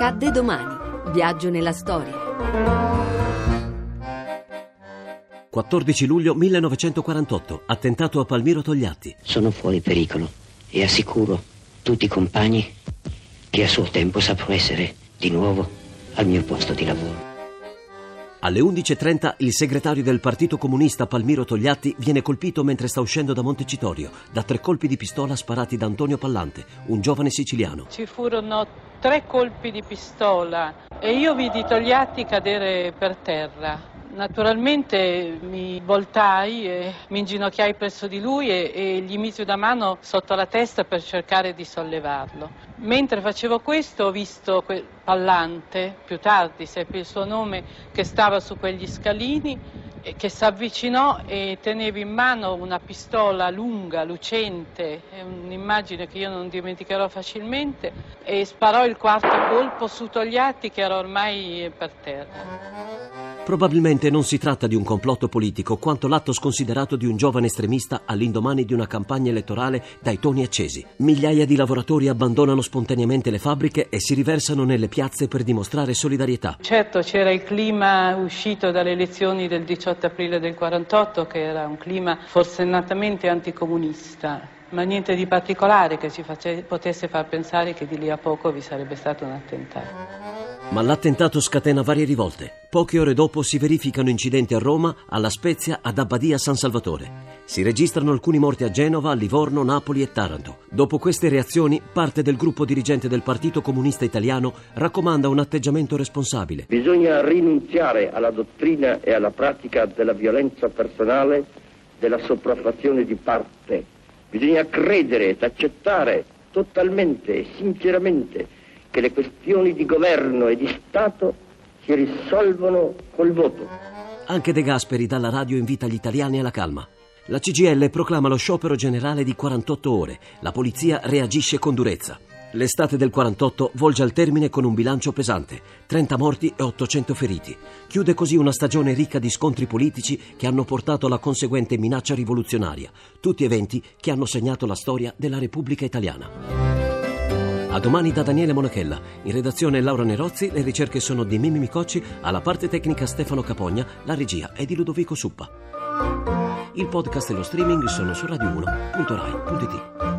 Accadde domani. Viaggio nella storia. 14 luglio 1948. Attentato a Palmiro Togliatti. Sono fuori pericolo e assicuro tutti i compagni che a suo tempo saprò essere di nuovo al mio posto di lavoro. Alle 11.30 il segretario del Partito Comunista Palmiro Togliatti viene colpito mentre sta uscendo da Montecitorio da tre colpi di pistola sparati da Antonio Pallante, un giovane siciliano. Ci furono tre colpi di pistola e io vidi Togliatti cadere per terra. Naturalmente mi voltai e mi inginocchiai presso di lui e, e, gli misi una mano sotto la testa per cercare di sollevarlo. Mentre facevo questo ho visto quel Pallante, più tardi seppi il suo nome, che stava su quegli scalini che si avvicinò e teneva in mano una pistola lunga, lucente, è un'immagine che io non dimenticherò facilmente, e sparò il quarto colpo su Togliatti che era ormai per terra. Probabilmente non si tratta di un complotto politico quanto l'atto sconsiderato di un giovane estremista all'indomani di una campagna elettorale dai toni accesi. Migliaia di lavoratori abbandonano spontaneamente le fabbriche e si riversano nelle piazze per dimostrare solidarietà. Certo c'era il clima uscito dalle elezioni del 18 aprile del 48 che era un clima forsennatamente anticomunista ma niente di particolare che ci face, potesse far pensare che di lì a poco vi sarebbe stato un attentato. Ma l'attentato scatena varie rivolte. Poche ore dopo si verificano incidenti a Roma, alla Spezia, ad Abbadia San Salvatore. Si registrano alcuni morti a Genova, Livorno, Napoli e Taranto. Dopo queste reazioni, parte del gruppo dirigente del Partito Comunista Italiano raccomanda un atteggiamento responsabile. Bisogna rinunziare alla dottrina e alla pratica della violenza personale, della sopraffazione di parte. Bisogna credere ed accettare totalmente e sinceramente che le questioni di governo e di Stato si risolvono col voto. Anche De Gasperi dalla radio invita gli italiani alla calma. La CGL proclama lo sciopero generale di 48 ore. La polizia reagisce con durezza. L'estate del 48 volge al termine con un bilancio pesante, 30 morti e 800 feriti. Chiude così una stagione ricca di scontri politici che hanno portato alla conseguente minaccia rivoluzionaria, tutti eventi che hanno segnato la storia della Repubblica Italiana. A domani da Daniele Monachella. In redazione Laura Nerozzi, le ricerche sono di Mimi Micocci, alla parte tecnica Stefano Capogna, la regia è di Ludovico Suppa. Il podcast e lo streaming sono su radio1.rai.it.